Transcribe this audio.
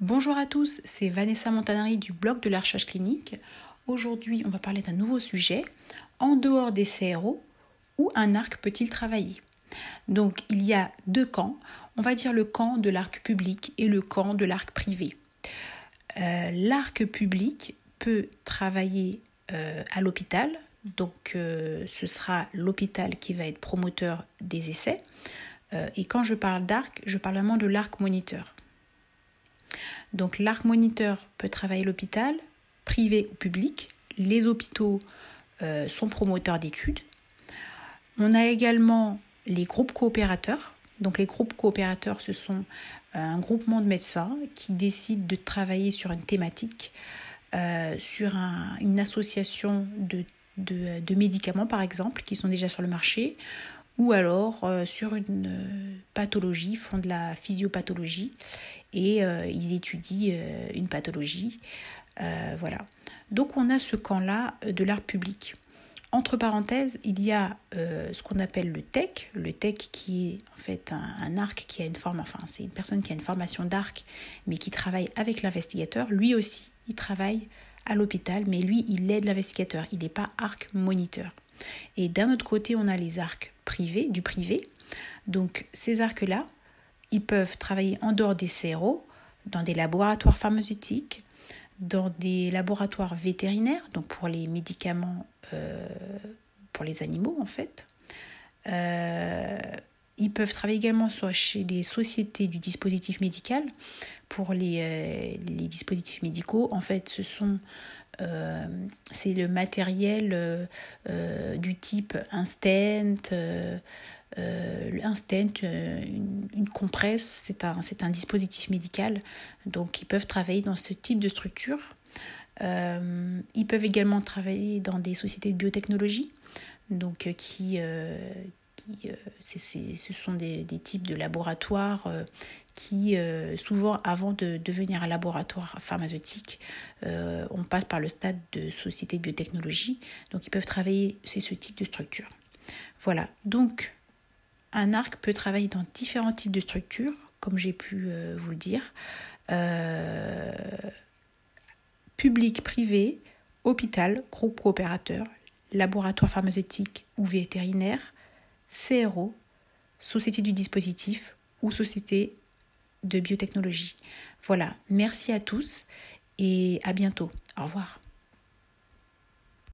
Bonjour à tous, c'est Vanessa Montanari du blog de la clinique. Aujourd'hui, on va parler d'un nouveau sujet. En dehors des CRO, où un arc peut-il travailler? Donc, il y a deux camps. On va dire le camp de l'arc public et le camp de l'arc privé. Euh, l'arc public peut travailler euh, à l'hôpital, donc euh, ce sera l'hôpital qui va être promoteur des essais. et quand je parle d'arc, je parle vraiment de l'arc moniteur. Donc l'arc moniteur peut travailler l'hôpital, privé ou public. Les hôpitaux sont promoteurs d'études. On a également les groupes coopérateurs. Donc les groupes coopérateurs, ce sont un groupement de médecins qui décident de travailler sur une thématique, euh, sur une association de, médicaments par exemple qui sont déjà sur le marché, ou alors euh, sur une euh, pathologie, font de la physiopathologie et ils étudient une pathologie. voilà. Donc on a ce camp-là de l'art public. Entre parenthèses, il y a euh, ce qu'on appelle le tech, le tech qui est en fait un, arc qui a une forme, enfin c'est une personne qui a une formation d'arc, mais qui travaille avec l'investigateur. Lui aussi, il travaille à l'hôpital, mais lui, il aide l'investigateur. Il n'est pas arc moniteur. Et d'un autre côté, on a les arcs privés, du privé. Donc ces arcs-là, ils peuvent travailler en dehors des CRO, dans des laboratoires pharmaceutiques, dans des laboratoires vétérinaires, donc pour les médicaments euh, pour les animaux en fait. Euh, ils peuvent travailler également soit chez des sociétés du dispositif médical pour les, euh, les dispositifs médicaux. En fait, ce sont c'est le matériel du type un stent, un stent, une, une compresse, c'est un, un dispositif médical. Donc ils peuvent travailler dans ce type de structure. Euh, ils peuvent également travailler dans des sociétés de biotechnologie, donc euh, euh, ce sont des, types de laboratoires qui, souvent, avant de devenir un laboratoire pharmaceutique, on passe par le stade de société de biotechnologie. Donc, ils peuvent travailler, c'est ce type de structure. Voilà. Donc, un arc peut travailler dans différents types de structures, comme j'ai pu vous le dire public, privé, hôpital, groupe coopérateur, laboratoire pharmaceutique ou vétérinaire, CRO, société du dispositif ou société de biotechnologie. Voilà, merci à tous et à bientôt. Au revoir.